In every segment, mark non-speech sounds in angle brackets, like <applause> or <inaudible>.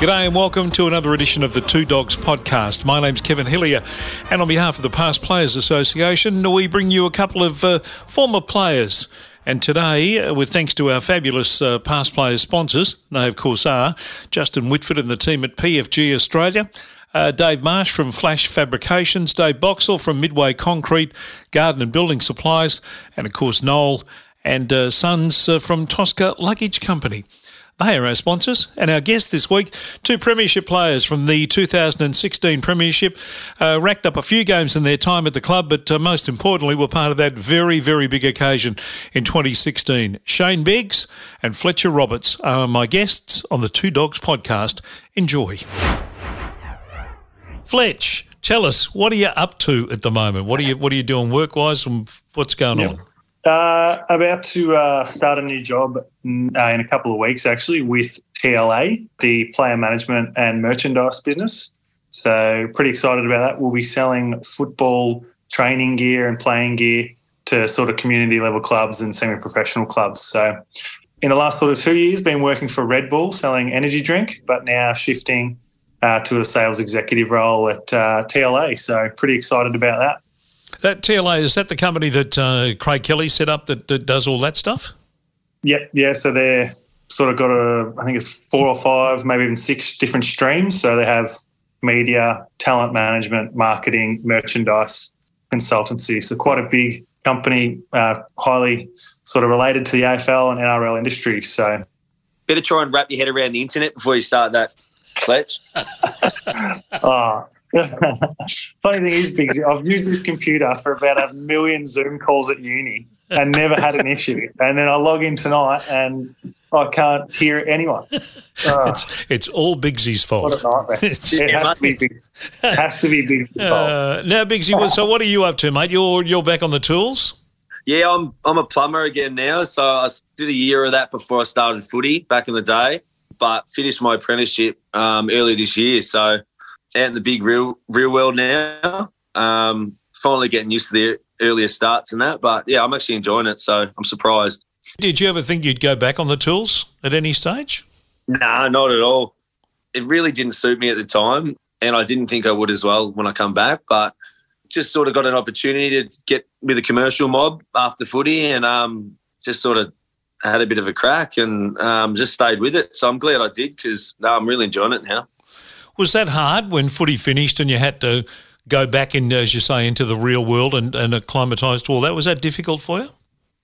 G'day and welcome to another edition of the Two Dogs podcast. My name's Kevin Hillier, and on behalf of the Past Players Association, we bring you a couple of uh, former players. And today, uh, with thanks to our fabulous uh, past players sponsors, they of course are Justin Whitford and the team at PFG Australia. Uh, Dave Marsh from Flash Fabrications, Dave Boxall from Midway Concrete, Garden and Building Supplies, and of course Noel and uh, Sons uh, from Tosca Luggage Company. They are our sponsors. And our guest this week, two Premiership players from the 2016 Premiership, uh, racked up a few games in their time at the club, but uh, most importantly, were part of that very, very big occasion in 2016. Shane Biggs and Fletcher Roberts are my guests on the Two Dogs podcast. Enjoy. Fletch, tell us, what are you up to at the moment? What are you, what are you doing work wise and what's going yep. on? Uh, about to uh, start a new job in, uh, in a couple of weeks, actually, with TLA, the player management and merchandise business. So, pretty excited about that. We'll be selling football training gear and playing gear to sort of community level clubs and semi professional clubs. So, in the last sort of two years, been working for Red Bull selling energy drink, but now shifting uh, to a sales executive role at uh, TLA. So, pretty excited about that. That TLA is that the company that uh, Craig Kelly set up that, that does all that stuff? Yeah, yeah. So they're sort of got a, I think it's four or five, maybe even six different streams. So they have media, talent management, marketing, merchandise, consultancy. So quite a big company, uh, highly sort of related to the AFL and NRL industry. So better try and wrap your head around the internet before you start that, Fletch. <laughs> oh, <laughs> Funny thing is, Biggsy, I've used this computer for about a million Zoom calls at uni and never had an issue. And then I log in tonight and I can't hear anyone. Oh. <laughs> It's, it's all Biggsy's fault. What a nightmare. <laughs> it has to be Big, has to be Biggsy's fault. Uh, now, Biggsy, so what are you up to, mate? You're you're back on the tools. Yeah, I'm I'm a plumber again now. So I did a year of that before I started footy back in the day, but finished my apprenticeship um, early this year. So out in the big real real world now. Um, finally getting used to the earlier starts and that, but yeah, I'm actually enjoying it. So I'm surprised. Did you ever think you'd go back on the tools at any stage? No, nah, not at all. It really didn't suit me at the time, and I didn't think I would as well when I come back. But just sort of got an opportunity to get with a commercial mob after footy, and um, just sort of had a bit of a crack and um, just stayed with it. So I'm glad I did because no, I'm really enjoying it now. Was that hard when footy finished and you had to go back in, as you say, into the real world and, and acclimatise to all that? Was that difficult for you?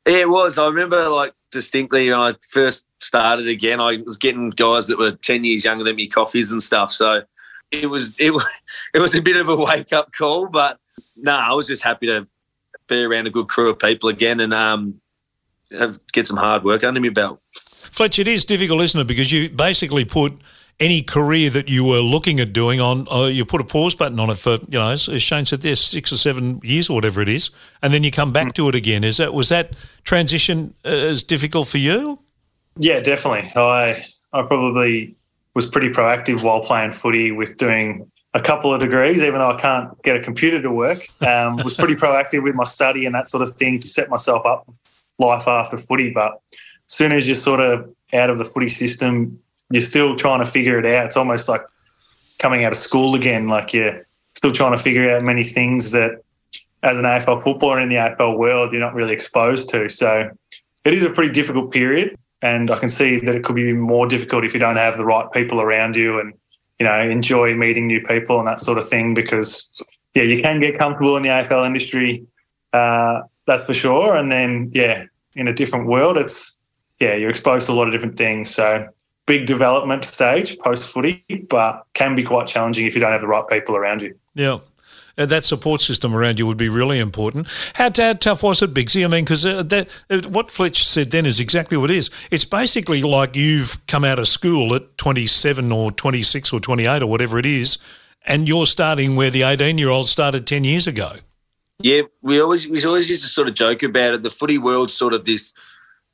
Yeah, it was. I remember like distinctly when I first started again, I was getting guys that were 10 years younger than me coffees and stuff. So it was it was <laughs> it was a bit of a wake up call, but no, nah, I was just happy to be around a good crew of people again and um, have, get some hard work under my belt. Fletch, it is difficult, isn't it? Because you basically put any career that you were looking at doing on, uh, you put a pause button on it for, you know, as Shane said, there's six or seven years or whatever it is, and then you come back to it again. Is that was that transition uh, as difficult for you? Yeah, definitely. I I probably was pretty proactive while playing footy with doing a couple of degrees, even though I can't get a computer to work. Um, was pretty <laughs> proactive with my study and that sort of thing to set myself up life after footy. But as soon as you're sort of out of the footy system, you're still trying to figure it out. It's almost like coming out of school again. Like you're still trying to figure out many things that, as an AFL footballer in the AFL world, you're not really exposed to. So it is a pretty difficult period, and I can see that it could be more difficult if you don't have the right people around you and you know enjoy meeting new people and that sort of thing. Because yeah, you can get comfortable in the AFL industry, uh, that's for sure. And then yeah, in a different world, it's yeah, you're exposed to a lot of different things. So big development stage post footy, but can be quite challenging if you don't have the right people around you. Yeah. And that support system around you would be really important. How, how tough was it, Biggsy? I mean, because uh, that uh, what Fletch said then is exactly what it is. It's basically like you've come out of school at 27 or 26 or 28 or whatever it is, and you're starting where the 18 year old started 10 years ago. Yeah, we always we always used to sort of joke about it. The footy world sort of this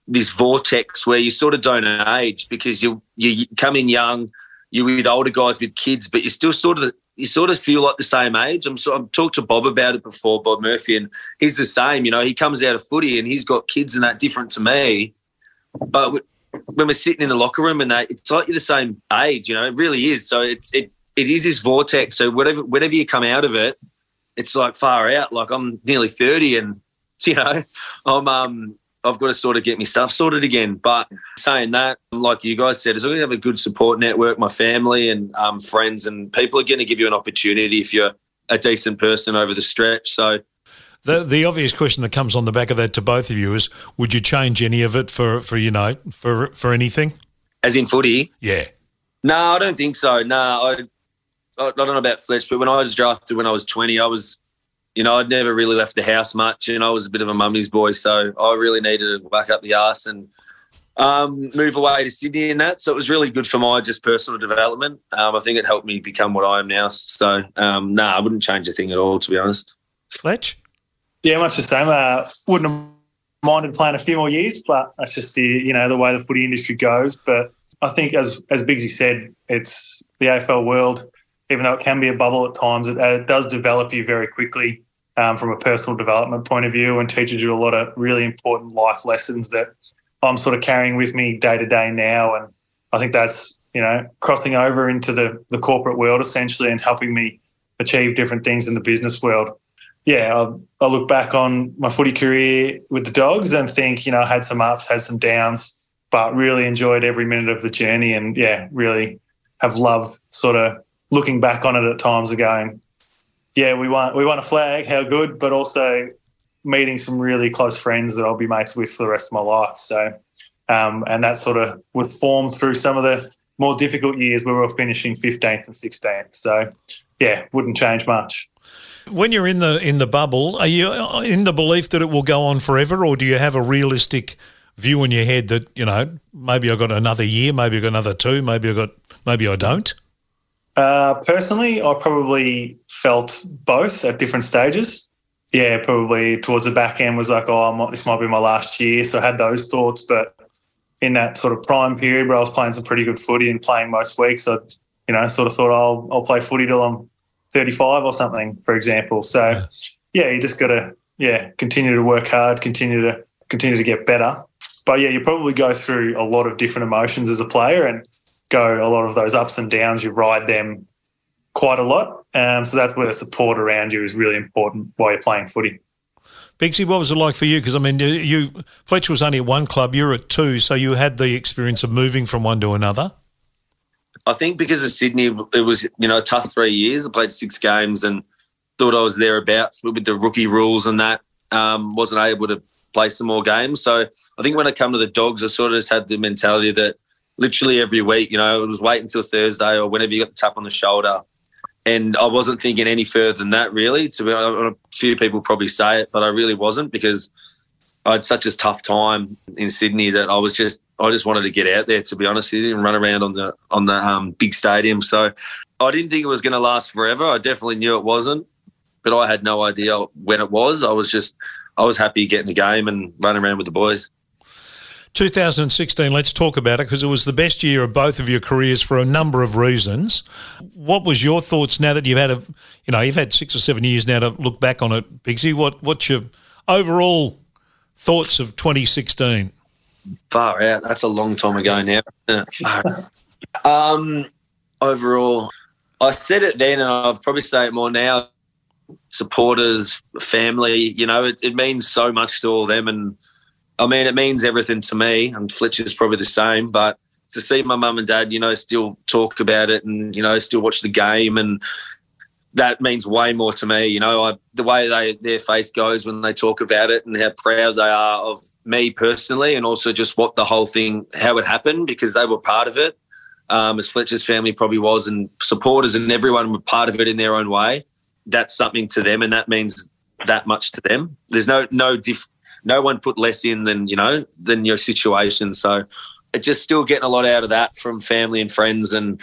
this vortex where you sort of don't age because you you come in young, you're with older guys with kids, but you still sort of you sort of feel like the same age. I'm so, I've talked to Bob about it before, Bob Murphy, and he's the same. You know, he comes out of footy and he's got kids and that different to me, but when we're sitting in the locker room and they, it's like you're the same age, you know, it really is. So it's it it is this vortex. So whatever whenever you come out of it, it's like far out. Like I'm nearly thirty, and <laughs> you know, I'm um I've got to sort of get my stuff sorted again. But saying that, like you guys said, is I have a good support network, my family and um, friends, and people are going to give you an opportunity if you're a decent person over the stretch. So. The, the obvious question that comes on the back of that to both of you is: Would you change any of it for, for you know for for anything? As in footy? Yeah. No, I don't think so. No, I I don't know about Fletch, but when I was drafted when I was 20, I was you know, I'd never really left the house much, and I was a bit of a mummy's boy, so I really needed to whack up the ass and um, move away to Sydney and that. So it was really good for my just personal development. Um, I think it helped me become what I am now. So um, no, nah, I wouldn't change a thing at all, to be honest. Fletch, yeah, much the same. Uh, wouldn't have minded playing a few more years, but that's just the you know the way the footy industry goes. But I think, as as Bigsy said, it's the AFL world even though it can be a bubble at times, it, it does develop you very quickly um, from a personal development point of view and teaches you a lot of really important life lessons that I'm sort of carrying with me day to day now. And I think that's, you know, crossing over into the, the corporate world essentially and helping me achieve different things in the business world. Yeah, I, I look back on my footy career with the dogs and think, you know, I had some ups, had some downs, but really enjoyed every minute of the journey and, yeah, really have loved sort of looking back on it at times and going, yeah, we won we won a flag, how good, but also meeting some really close friends that I'll be mates with for the rest of my life. So, um, and that sort of would form through some of the more difficult years where we were finishing 15th and 16th. So, yeah, wouldn't change much. When you're in the in the bubble, are you in the belief that it will go on forever, or do you have a realistic view in your head that you know maybe I have got another year, maybe I have got another two, maybe I got maybe I don't? Uh, personally, I probably felt both at different stages. Yeah, probably towards the back end was like, oh, this might be my last year. So I had those thoughts. But in that sort of prime period where I was playing some pretty good footy and playing most weeks, I, you know, sort of thought I'll, I'll play footy till I'm 35 or something, for example. So, yeah, yeah you just got to, yeah, continue to work hard, continue to continue to get better. But yeah, you probably go through a lot of different emotions as a player and – go a lot of those ups and downs. You ride them quite a lot. Um, so that's where the support around you is really important while you're playing footy. Bigsy, what was it like for you? Because I mean, you Fletcher was only at one club, you're at two, so you had the experience of moving from one to another. I think because of Sydney, it was you know a tough three years. I played six games and thought I was thereabouts with the rookie rules and that. Um, wasn't able to play some more games. So I think when I come to the Dogs, I sort of just had the mentality that literally every week. You know, it was wait until Thursday or whenever you got the tap on the shoulder. And I wasn't thinking any further than that, really. To be a few people probably say it, but I really wasn't because I had such a tough time in Sydney that I was just I just wanted to get out there, to be honest and run around on the on the um, big stadium. So I didn't think it was going to last forever. I definitely knew it wasn't, but I had no idea when it was. I was just I was happy getting the game and running around with the boys. 2016, let's talk about it because it was the best year of both of your careers for a number of reasons. What was your thoughts now that you've had a, you know, you've had six or seven years now to look back on it, Bigsy? What what's your overall thoughts of 2016? Far out. That's a long time ago now. um, overall, I said it then, and I'll probably say it more now. Supporters, family, you know, it, it means so much to all them, and I mean, it means everything to me, and Fletcher's probably the same. But to see my mum and dad, you know, still talk about it and you know, still watch the game, and that means way more to me. You know, I, the way they their face goes when they talk about it, and how proud they are of me personally, and also just what the whole thing, how it happened, because they were part of it. Um, as Fletcher's family probably was, and supporters and everyone were part of it in their own way. That's something to them, and that means that much to them. There's no no diff, no one put less in than you know than your situation. So it just still getting a lot out of that from family and friends, and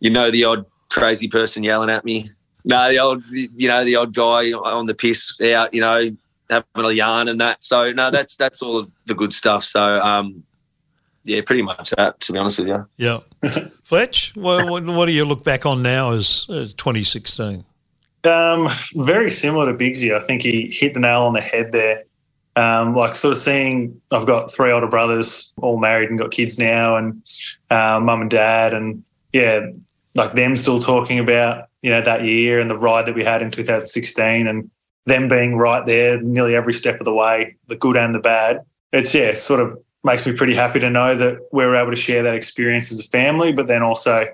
you know the odd crazy person yelling at me. No, the old you know the odd guy on the piss out, you know, having a yarn and that. So no, that's that's all the good stuff. So um, yeah, pretty much that. To be honest with you. Yeah, <laughs> Fletch, what, what, what, do you look back on now as, as 2016? Um, very similar to Bigsy. I think he hit the nail on the head there um, like sort of seeing I've got three older brothers, all married and got kids now, and uh, mum and dad, and yeah, like them still talking about you know that year and the ride that we had in 2016, and them being right there nearly every step of the way, the good and the bad. It's yeah, it sort of makes me pretty happy to know that we were able to share that experience as a family, but then also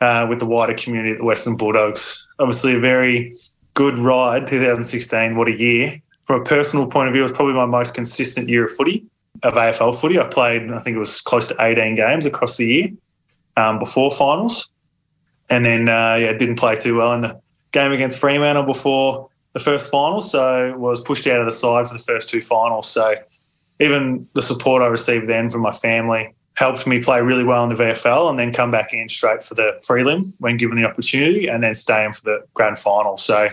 uh, with the wider community at the Western Bulldogs. Obviously, a very good ride, 2016. What a year! From a personal point of view, it was probably my most consistent year of footy, of AFL footy. I played, I think it was close to 18 games across the year um, before finals. And then, uh, yeah, didn't play too well in the game against Fremantle before the first final. So was pushed out of the side for the first two finals. So even the support I received then from my family helped me play really well in the VFL and then come back in straight for the prelim when given the opportunity and then stay in for the grand final. So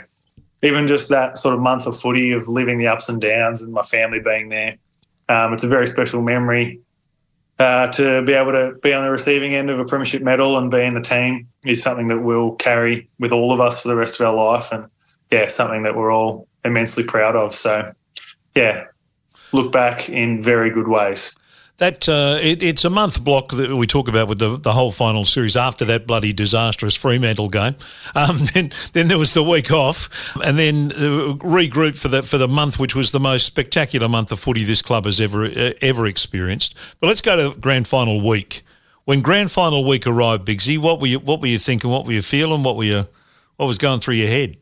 even just that sort of month of footy of living the ups and downs and my family being there, um, it's a very special memory. Uh, to be able to be on the receiving end of a premiership medal and be in the team is something that we'll carry with all of us for the rest of our life, and yeah, something that we're all immensely proud of. So, yeah, look back in very good ways. That uh, it, it's a month block that we talk about with the, the whole final series after that bloody disastrous Fremantle game. Um, <laughs> then then there was the week off, and then uh, regroup for the for the month, which was the most spectacular month of footy this club has ever uh, ever experienced. But let's go to grand final week. When grand final week arrived, Bigsy, what were you what were you thinking? What were you feeling? What were you what was going through your head? Do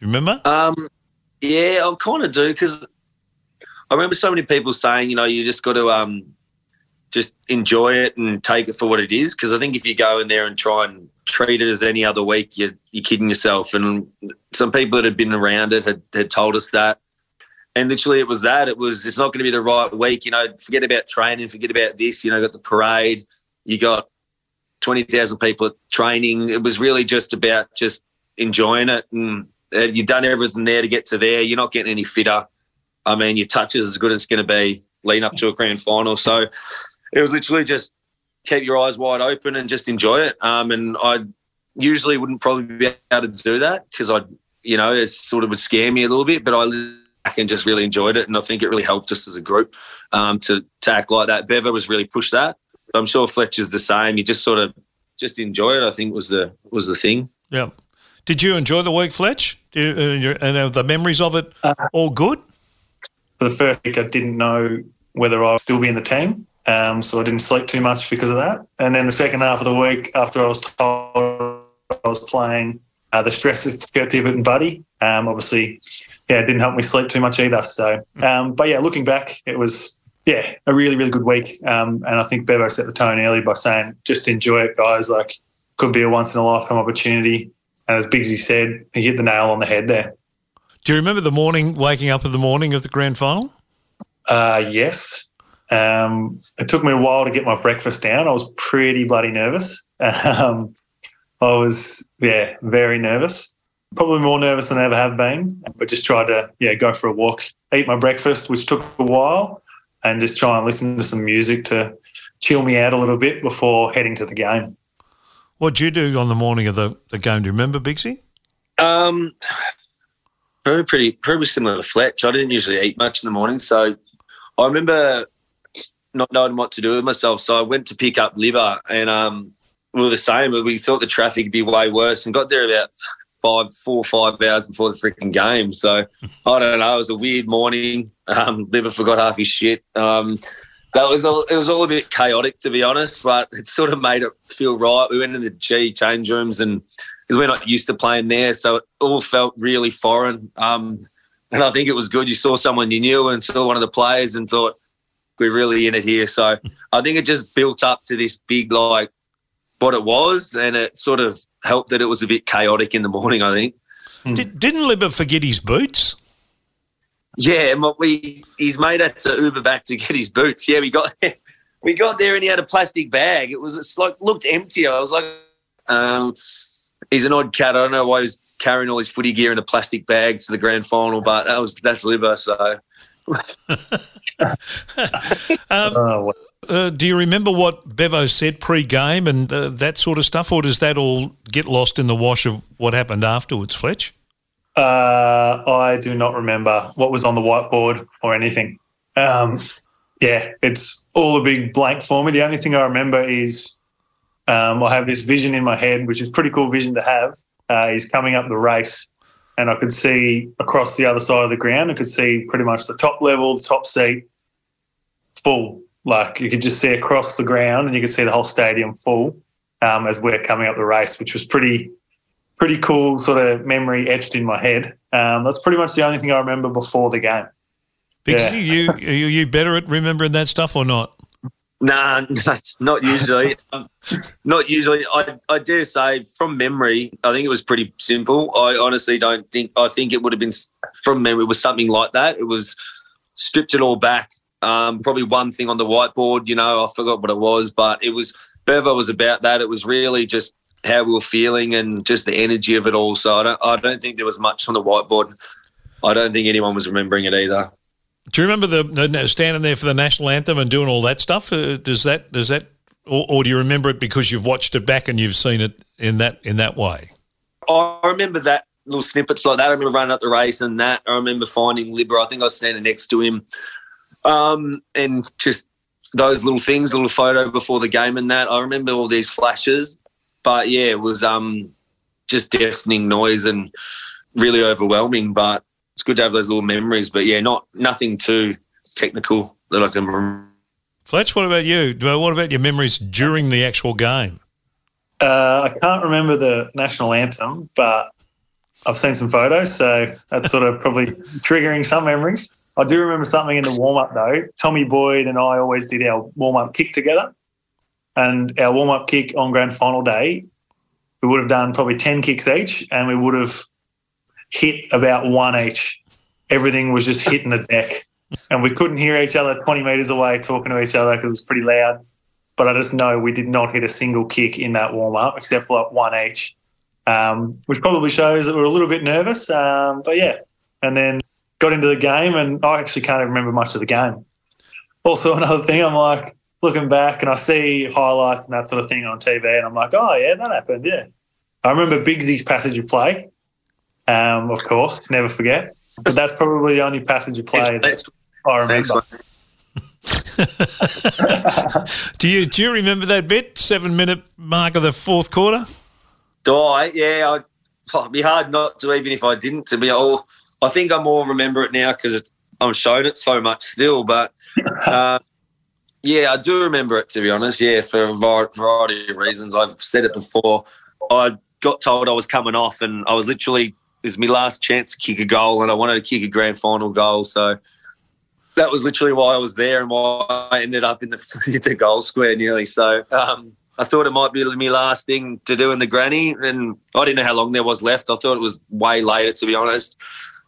you remember? Um, yeah, I kind of do because I remember so many people saying, you know, you just got to um, just enjoy it and take it for what it is. Because I think if you go in there and try and treat it as any other week, you're, you're kidding yourself. And some people that had been around it had, had told us that. And literally, it was that. It was. It's not going to be the right week. You know, forget about training. Forget about this. You know, got the parade. You got twenty thousand people at training. It was really just about just enjoying it, and you've done everything there to get to there. You're not getting any fitter. I mean, your touch is as good as it's going to be leading up to a grand final. So it was literally just keep your eyes wide open and just enjoy it. Um, and I usually wouldn't probably be able to do that because I, you know, it sort of would scare me a little bit. But I back and just really enjoyed it, and I think it really helped us as a group um, to, to act like that. Bevo was really pushed that. I'm sure Fletcher's the same. You just sort of just enjoy it. I think was the was the thing. Yeah. Did you enjoy the week, Fletch? You, uh, and uh, the memories of it uh, all good? For the first week, I didn't know whether I'd still be in the team. Um, so I didn't sleep too much because of that. And then the second half of the week, after I was told I was playing, uh, the stress of Kurt Tippett and Buddy, um, obviously, yeah, it didn't help me sleep too much either. So, um, but yeah, looking back, it was yeah a really really good week. Um, and I think Bevo set the tone early by saying just enjoy it, guys. Like could be a once in a lifetime opportunity. And as Biggsy said, he hit the nail on the head there. Do you remember the morning, waking up in the morning of the grand final? Uh, yes. Um, it took me a while to get my breakfast down. I was pretty bloody nervous. Um, I was, yeah, very nervous. Probably more nervous than I ever have been, but just tried to, yeah, go for a walk, eat my breakfast, which took a while, and just try and listen to some music to chill me out a little bit before heading to the game. What did you do on the morning of the, the game? Do you remember, Bigsy? Um, very pretty, pretty similar to Fletch. I didn't usually eat much in the morning, so I remember not knowing what to do with myself. So I went to pick up Libba, and um, we were the same. But we thought the traffic would be way worse, and got there about five, four, five hours before the freaking game. So <laughs> I don't know. It was a weird morning. Um, Libba forgot half his shit. Um, that was all, it was all a bit chaotic to be honest, but it sort of made it feel right. We went in the G change rooms and because we're not used to playing there, so it all felt really foreign. Um, and I think it was good. You saw someone you knew and saw one of the players and thought, we're really in it here. So I think it just built up to this big, like, what it was. And it sort of helped that it was a bit chaotic in the morning, I think. Did, didn't Libba forget his boots? Yeah, we he's made it to Uber back to get his boots. Yeah, we got <laughs> we got there and he had a plastic bag. It was it's like looked empty. I was like, um, he's an odd cat. I don't know why he's carrying all his footy gear in a plastic bag to the grand final, but that was that's Libba. So um, <laughs> oh, uh, do you remember what Bevo said pre-game and uh, that sort of stuff, or does that all get lost in the wash of what happened afterwards, Fletch? Uh, I do not remember what was on the whiteboard or anything. Um, yeah, it's all a big blank for me. The only thing I remember is um, I have this vision in my head, which is pretty cool vision to have. Uh, is coming up the race, and I could see across the other side of the ground. I could see pretty much the top level, the top seat, full. Like you could just see across the ground, and you could see the whole stadium full um, as we're coming up the race, which was pretty pretty cool sort of memory etched in my head. Um, that's pretty much the only thing I remember before the game. Because yeah. you are you better at remembering that stuff or not? Nah, <laughs> not usually. um, not usually. I, I dare say from memory, I think it was pretty simple. I honestly don't think. I think it would have been from memory. It was something like that. It was stripped it all back. Um, probably one thing on the whiteboard. You know, I forgot what it was, but it was Bevo was about that. It was really just how we were feeling and just the energy of it all. So I don't, I don't think there was much on the whiteboard. I don't think anyone was remembering it either. Do you remember the, standing there for the national anthem and doing all that stuff? Uh, does that does that, or, or, do you remember it because you've watched it back and you've seen it in that in that way? I remember that little snippets like that. I remember running up the race and that. I remember finding Libba. I think I was standing next to him, um, and just those little things, little photo before the game and that. I remember all these flashes, but yeah, it was um, just deafening noise and really overwhelming. But good to have those little memories. But yeah, not nothing too technical that I can remember. Fletch, what about you? What about your memories during the actual game? Uh, I can't remember the national anthem, but I've seen some photos, so that's sort of probably <laughs> triggering some memories. I do remember something in the warm up though. Tommy Boyd and I always did our warm up kick together. And our warm up kick on grand final day, we would have done probably 10 kicks each and we would have hit about one each. Everything was just hitting the deck. And we couldn't hear each other 20 metres away talking to each other because it was pretty loud. But I just know we did not hit a single kick in that warm up except for like one each, um, which probably shows that we're a little bit nervous. Um, but yeah. And then got into the game and I actually can't even remember much of the game. Also, <laughs> another thing, I'm like, looking back and I see highlights and that sort of thing on TV, and I'm like, oh yeah, that happened. Yeah, I remember Bigsy's passage of play. Um, of course, never forget. But that's probably the only passage of play that I remember. <laughs> do you do you remember that bit? Seven minute mark of the fourth quarter. Do I? Yeah, I, oh, it'd be hard not to, even if I didn't. To be all, I think I more remember it now because I'm shown it so much still. But <laughs> uh, yeah, I do remember it to be honest. Yeah, for a variety of reasons. I've said it before. I got told I was coming off, and I was literally this is my last chance to kick a goal, and I wanted to kick a grand final goal. So that was literally why I was there, and why I ended up in the <laughs> the goal square nearly. So um, I thought it might be my last thing to do in the granny, and I didn't know how long there was left. I thought it was way later, to be honest.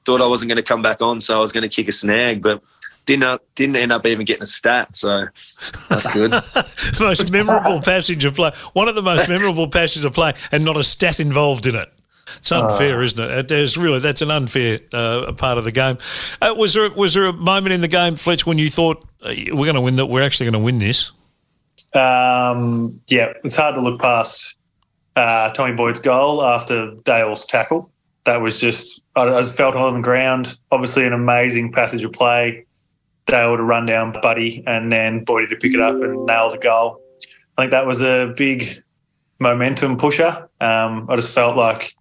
Thought I wasn't going to come back on, so I was going to kick a snag, but didn't didn't end up even getting a stat, so that's good. <laughs> most memorable <laughs> passage of play, one of the most memorable passages of play, and not a stat involved in it. It's unfair, uh, isn't it? It's really that's an unfair uh, part of the game. Uh, was there was there a moment in the game, Fletch, when you thought uh, we're going to win that? We're actually going to win this. Um, yeah, it's hard to look past uh, Tommy Boyd's goal after Dale's tackle. That was just I, I felt on the ground. Obviously, an amazing passage of play Dale to run down Buddy and then Boydie to pick it up and nail the goal. I think that was a big momentum pusher. Um, I just felt like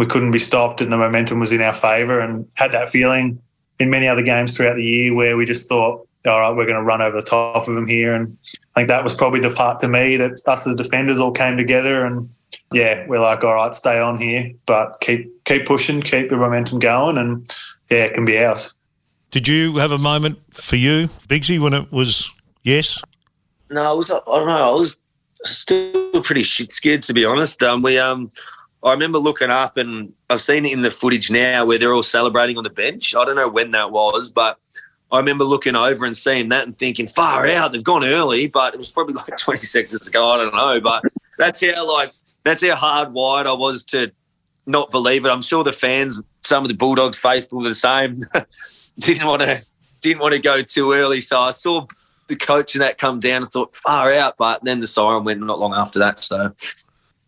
we couldn't be stopped and the momentum was in our favour and had that feeling in many other games throughout the year where we just thought, all right, we're going to run over the top of them here. And I think that was probably the part to me that us as defenders all came together and yeah, we're like, all right, stay on here, but keep keep pushing, keep the momentum going, and yeah, it can be ours. Did you have a moment for you, Bigsy, when it was yes? No, I was. I don't know. I was still pretty shit scared to be honest. Um, we um, I remember looking up and I've seen it in the footage now where they're all celebrating on the bench. I don't know when that was, but I remember looking over and seeing that and thinking, far out, they've gone early, but it was probably like <laughs> 20 seconds ago. I don't know, but that's how like that's how hardwired I was to not believe it. I'm sure the fans, some of the Bulldogs faithful, the same. <laughs> didn't want to didn't want to go too early. So I saw the coach and that come down and thought far out, but then the siren went not long after that. So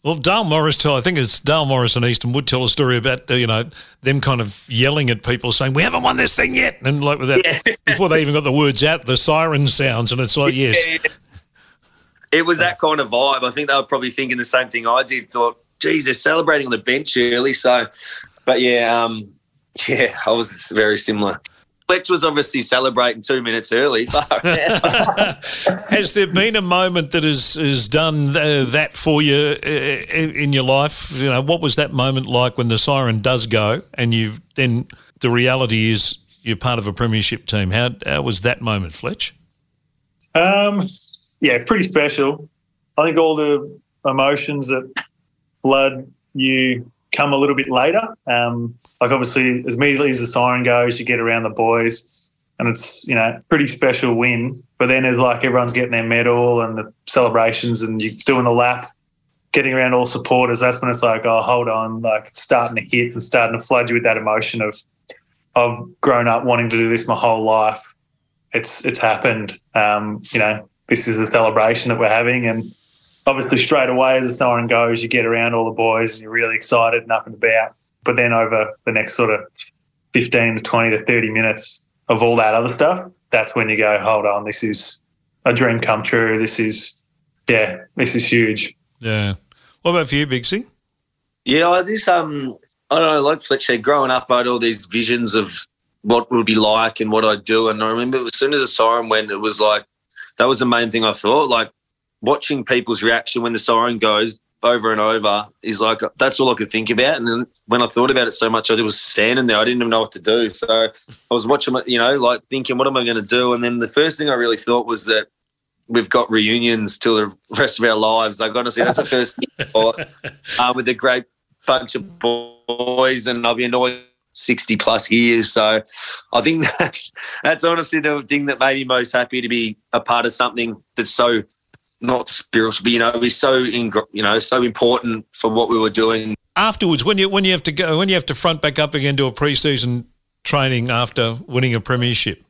Well, Dale Morris, I think it's Dale Morris and Easton would tell a story about uh, you know them kind of yelling at people saying we haven't won this thing yet, and like with that yeah. <laughs> before they even got the words out, the siren sounds, and it's like yes, yeah. it was that kind of vibe. I think they were probably thinking the same thing I did. Thought, geez, they're celebrating on the bench early, so. But yeah, um, <laughs> yeah, I was very similar. Fletch was obviously celebrating two minutes early. <laughs> has there been a moment that has, has done uh, that for you uh, in your life? You know, what was that moment like when the siren does go and you then the reality is you're part of a premiership team? How, how was that moment, Fletch? Um, yeah, pretty special. I think all the emotions that flood you come a little bit later. Um, like obviously, as immediately as the siren goes, you get around the boys, and it's you know pretty special win. But then as like everyone's getting their medal and the celebrations, and you're doing the lap, getting around all supporters. That's when it's like, oh, hold on, like it's starting to hit and starting to flood you with that emotion of I've grown up wanting to do this my whole life. It's it's happened. Um, you know, this is a celebration that we're having, and obviously straight away as the siren goes, you get around all the boys and you're really excited and up and about. But then over the next sort of 15 to 20 to 30 minutes of all that other stuff, that's when you go, hold on, this is a dream come true. This is, yeah, this is huge. Yeah. What about for you, Bigsy? Yeah, I just, um, I don't know, like Fletch said, growing up, I had all these visions of what would be like and what I'd do. And I remember as soon as the siren went, it was like, that was the main thing I thought. Like watching people's reaction when the siren goes, over and over is like that's all I could think about. And then when I thought about it so much, I was standing there. I didn't even know what to do. So I was watching, you know, like thinking, what am I going to do? And then the first thing I really thought was that we've got reunions till the rest of our lives. I got to say that's the first thing thought, uh, <laughs> with a great bunch of boys, and I'll be annoyed. 60 plus years. So I think <laughs> that's, that's honestly the thing that made me most happy to be a part of something that's so not spiritual, but you know, it was so in, you know so important for what we were doing. Afterwards, when you when you have to go when you have to front back up again to a preseason training after winning a premiership,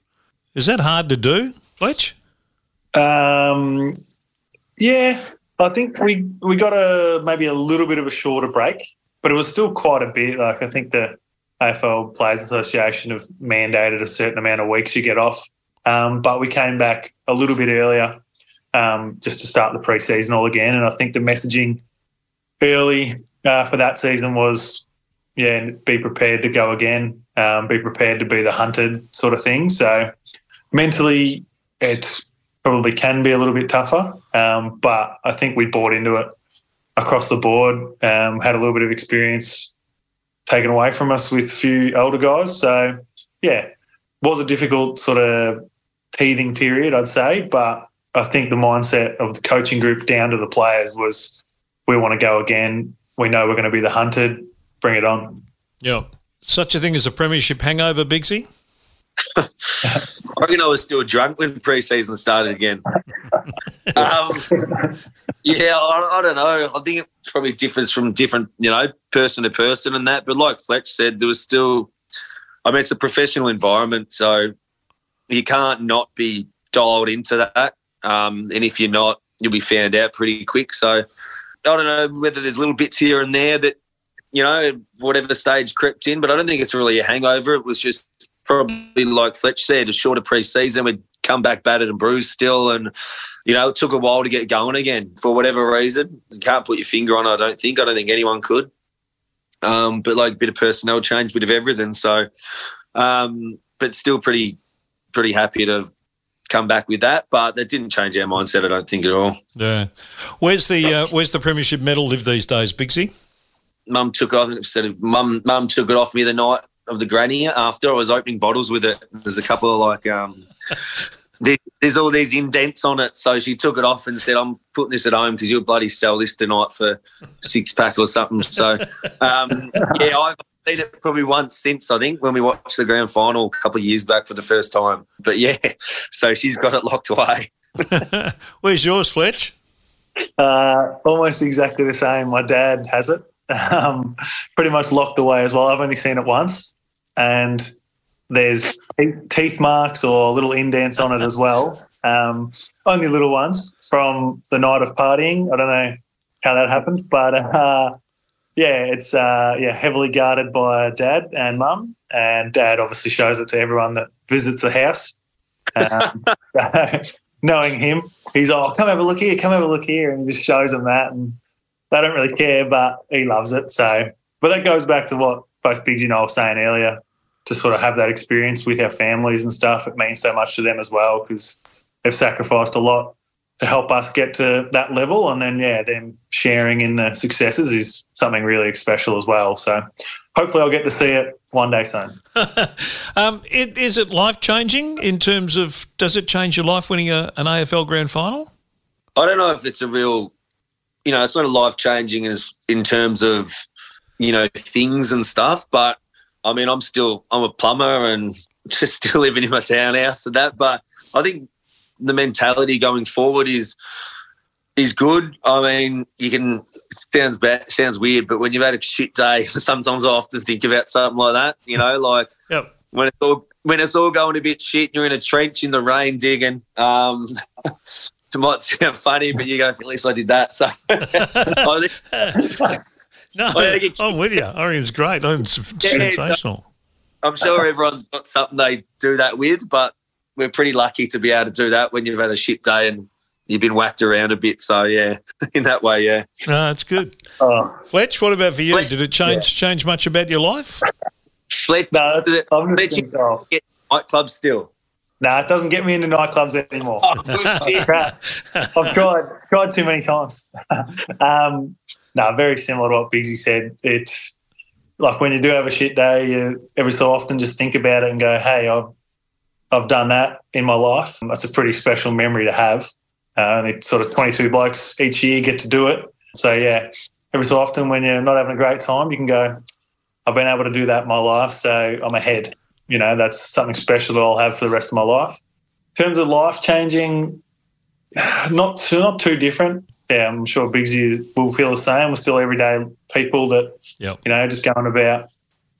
is that hard to do, Fletch? Um, yeah, I think we we got a maybe a little bit of a shorter break, but it was still quite a bit. Like I think the AFL Players Association have mandated a certain amount of weeks you get off. Um, but we came back a little bit earlier um, just to start the preseason all again. And I think the messaging early uh, for that season was, yeah, be prepared to go again, um, be prepared to be the hunted sort of thing. So mentally, it probably can be a little bit tougher, um, but I think we bought into it across the board. Um, had a little bit of experience taken away from us with a few older guys. So yeah, was a difficult sort of teething period, I'd say, but I think the mindset of the coaching group down to the players was we want to go again. We know we're going to be the hunted. Bring it on. Yeah. Such a thing as a premiership hangover, Bigsy? I reckon I was still drunk when preseason started again. <laughs> um, yeah, I, I, don't know. I think it probably differs from different, you know, person to person and that. But like Fletch said, there was still, I mean, it's a professional environment. So you can't not be dialed into that. Um, and if you're not, you'll be found out pretty quick. So I don't know whether there's little bits here and there that, you know, whatever stage crept in, but I don't think it's really a hangover. It was just probably like Fletch said, a shorter pre-season. We'd come back battered and bruised still. And, you know, it took a while to get going again for whatever reason. You can't put your finger on it, I don't think. I don't think anyone could. Um, but like a bit of personnel change, bit of everything. So, um, but still pretty, pretty happy to come back with that, but that didn't change our mindset. I don't think at all. Yeah, where's the uh, where's the premiership medal live these days, Bigsy? Mum took it off. Said mum mum took it off me the night of the granny after I was opening bottles with it. There's a couple of like um. <laughs> there's all these indents on it. So she took it off and said, I'm putting this at home because you'll bloody sell this tonight for six pack or something. So, um, yeah, I've seen it probably once since I think when we watched the grand final a couple of years back for the first time. But yeah, <laughs> so she's got it locked away. <laughs> Where's yours, Fletch? Uh, almost exactly the same. My dad has it, <laughs> um, pretty much locked away as well. I've only seen it once, and there's teeth marks or little indents on it as well. Um, only little ones from the night of partying. I don't know how that happened. But uh, yeah, it's uh, yeah heavily guarded by dad and mum, and dad obviously shows it to everyone that visits the house. Um, <laughs> knowing him, he's like, oh, "Come have a look here, come have a look here," and he just shows them that, and they don't really care, but he loves it. So, but that goes back to what both Biggs and I were saying earlier. To sort of have that experience with our families and stuff, it means so much to them as well because they've sacrificed a lot to help us get to that level. And then, yeah, them sharing in the successes is something really special as well. So hopefully I'll get to see it one day soon. <laughs> um, it, is it life changing in terms of, does it change your life winning a, an AFL grand final? I don't know if it's a real, you know, it's not a life changing as in terms of, you know, things and stuff, but I mean, I'm still, I'm a plumber and <laughs> just still living in my townhouse and that, but I think the mentality going forward is is good. I mean, you can sounds bad, sounds weird, but when you've had a shit day, <laughs> sometimes I often think about something like that. You know, like yep. when it's all when it's all going a bit shit, you're in a trench in the rain digging. Um, <laughs> it might sound funny, but you go, at least I did that. So, <laughs> no, I'm with you. I think it's great. It's yeah, sensational. I'm sure everyone's got something they do that with, but we're pretty lucky to be able to do that when you've had a shit day and you've been whacked around a bit. So yeah, <laughs> in that way, yeah. No, it's good. Oh. Fletch, what about for you? Fletch, Did it change yeah. change much about your life? Fletch, no, it's, it, I'm Fletch, you get nightclubs still. No, nah, it doesn't get me into nightclubs anymore. Oh, <laughs> I've tried tried too many times. <laughs> um, no, very similar to what Biggsy said. It's like when you do have a shit day, you every so often just think about it and go, "Hey, I've I've done that in my life. That's a pretty special memory to have. Uh, only sort of 22 blokes each year get to do it. So, yeah, every so often when you're not having a great time, you can go, I've been able to do that in my life, so I'm ahead. You know, that's something special that I'll have for the rest of my life. In terms of life changing, <sighs> not, not too different. Yeah, I'm sure Biggsy will feel the same. We're still everyday people that, yep. you know, just going about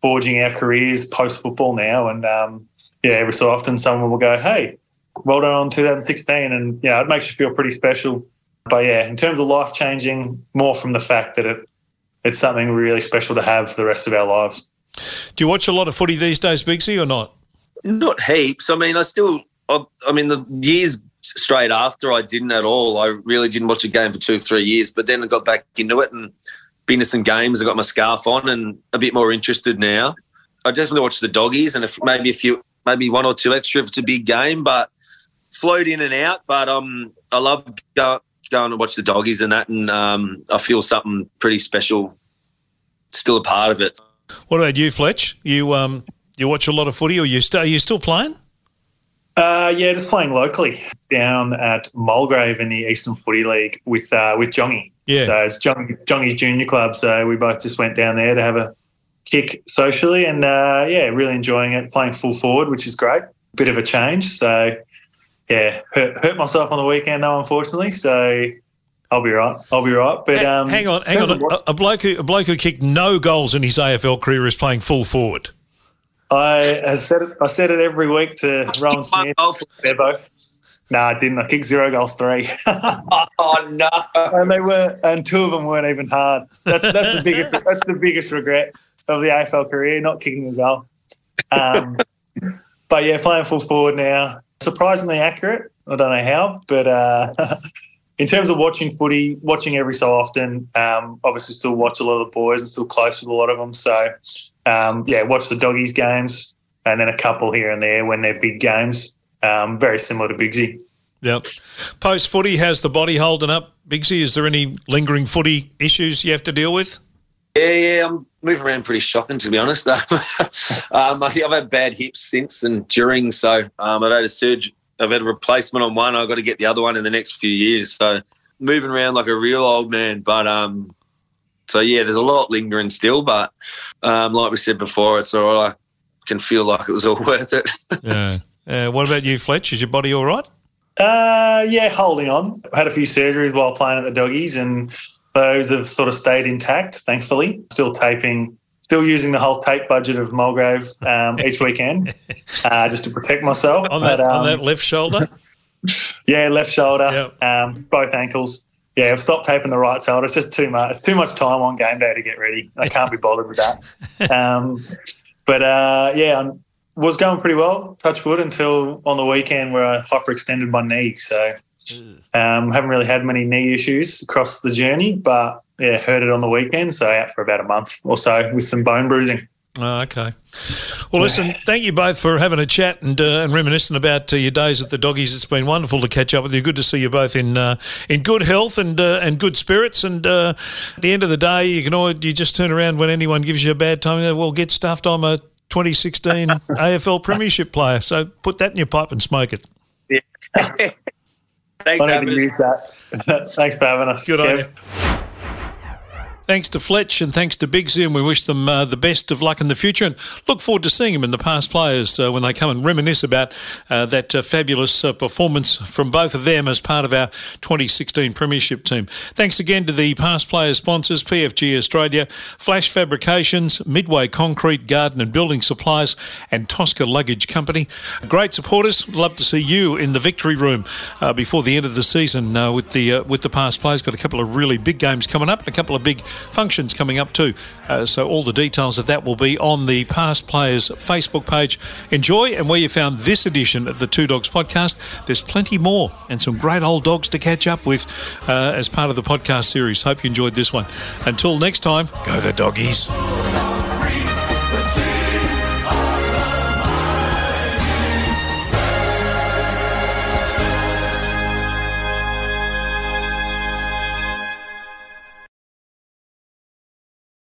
forging our careers post football now. And um, yeah, every so often someone will go, "Hey, well done on 2016," and you know it makes you feel pretty special. But yeah, in terms of life changing, more from the fact that it it's something really special to have for the rest of our lives. Do you watch a lot of footy these days, Biggsy, or not? Not heaps. I mean, I still. I, I mean, the years straight after I didn't at all. I really didn't watch a game for two, three years, but then I got back into it and been to some games. I got my scarf on and a bit more interested now. I definitely watch the doggies and if maybe a few maybe one or two extra if it's a big game, but float in and out. But um, I love go, going to watch the doggies and that, and um, I feel something pretty special still a part of it. What about you, Fletch? You um, you watch a lot of footy, or you st- are you still playing? Uh, yeah, just playing locally down at Mulgrave in the Eastern Footy League with uh, with Jongy. Yeah, so it's John, Jongy's junior club. So we both just went down there to have a kick socially, and uh, yeah, really enjoying it. Playing full forward, which is great. Bit of a change. So yeah, hurt, hurt myself on the weekend though, unfortunately. So I'll be right. I'll be right. But um, hang on, hang on. A, a, bloke who a bloke who kicked no goals in his AFL career is playing full forward. I, I said it. I said it every week to Rohan Smith. Bevo. No, I didn't. I kicked zero goals, three. <laughs> oh no! And they were, and two of them weren't even hard. That's that's the biggest. <laughs> That's the biggest regret of the AFL career, not kicking a goal. Um, <laughs> but yeah, playing full forward now, surprisingly accurate. I don't know how, but uh, in terms of watching footy, watching every so often, um, obviously still watch a lot of the boys and still close with a lot of them. So um, yeah, watch the doggies games and then a couple here and there when they're big games. Um, very similar to Biggsy. Yep. Post footy, has the body holding up? Biggsy, is there any lingering footy issues you have to deal with? Yeah, yeah, I'm moving around pretty shocking to be honest. <laughs> um, I think I've had bad hips since and during, so um, I've had a surge. I've had a replacement on one. I've got to get the other one in the next few years. So moving around like a real old man. But um, so yeah, there's a lot lingering still. But um, like we said before, it's all right. I can feel like it was all <laughs> worth it. yeah. Uh, what about you, Fletch? Is your body all right? Uh, yeah, holding on. I had a few surgeries while playing at the doggies, and those have sort of stayed intact, thankfully. Still taping, still using the whole tape budget of Mulgrave um, each weekend <laughs> uh, just to protect myself. On that, but, um, on that left shoulder? <laughs> yeah, left shoulder, yep. um, both ankles. yeah, I've stopped taping the right shoulder. It's just too much. It's too much time on game day to get ready. I can't be bothered with that. <laughs> Um, but uh, yeah, I was going pretty well, touch wood, until on the weekend where I hyperextended my knee. So um, haven't really had many knee issues across the journey, but yeah, hurt it on the weekend. So out for about a month or so with some bone bruising. Oh, okay. Well, listen, thank you both for having a chat and uh, and reminiscing about uh, your days at the doggies. It's been wonderful to catch up with you. Good to see you both in uh, in good health and uh, and good spirits. And uh, at the end of the day, you can always, you just turn around when anyone gives you a bad time. Well, get stuffed. I'm a 2016 AFL Premiership player, so put that in your pipe and smoke it. Yeah. <laughs> Thanks, I need to use that. <laughs> Thanks for having us. Good on you. Thanks to Fletch and thanks to Bigsy, and we wish them uh, the best of luck in the future and look forward to seeing them in the past players uh, when they come and reminisce about uh, that uh, fabulous uh, performance from both of them as part of our 2016 Premiership team. Thanks again to the past player sponsors PFG Australia, Flash Fabrications, Midway Concrete, Garden and Building Supplies, and Tosca Luggage Company. Great supporters. Love to see you in the victory room uh, before the end of the season with the with the past players. Got a couple of really big games coming up, a couple of big functions coming up too. Uh, so all the details of that will be on the Past Players Facebook page. Enjoy, and where you found this edition of the Two Dogs podcast, there's plenty more and some great old dogs to catch up with uh, as part of the podcast series. Hope you enjoyed this one. Until next time, go the doggies.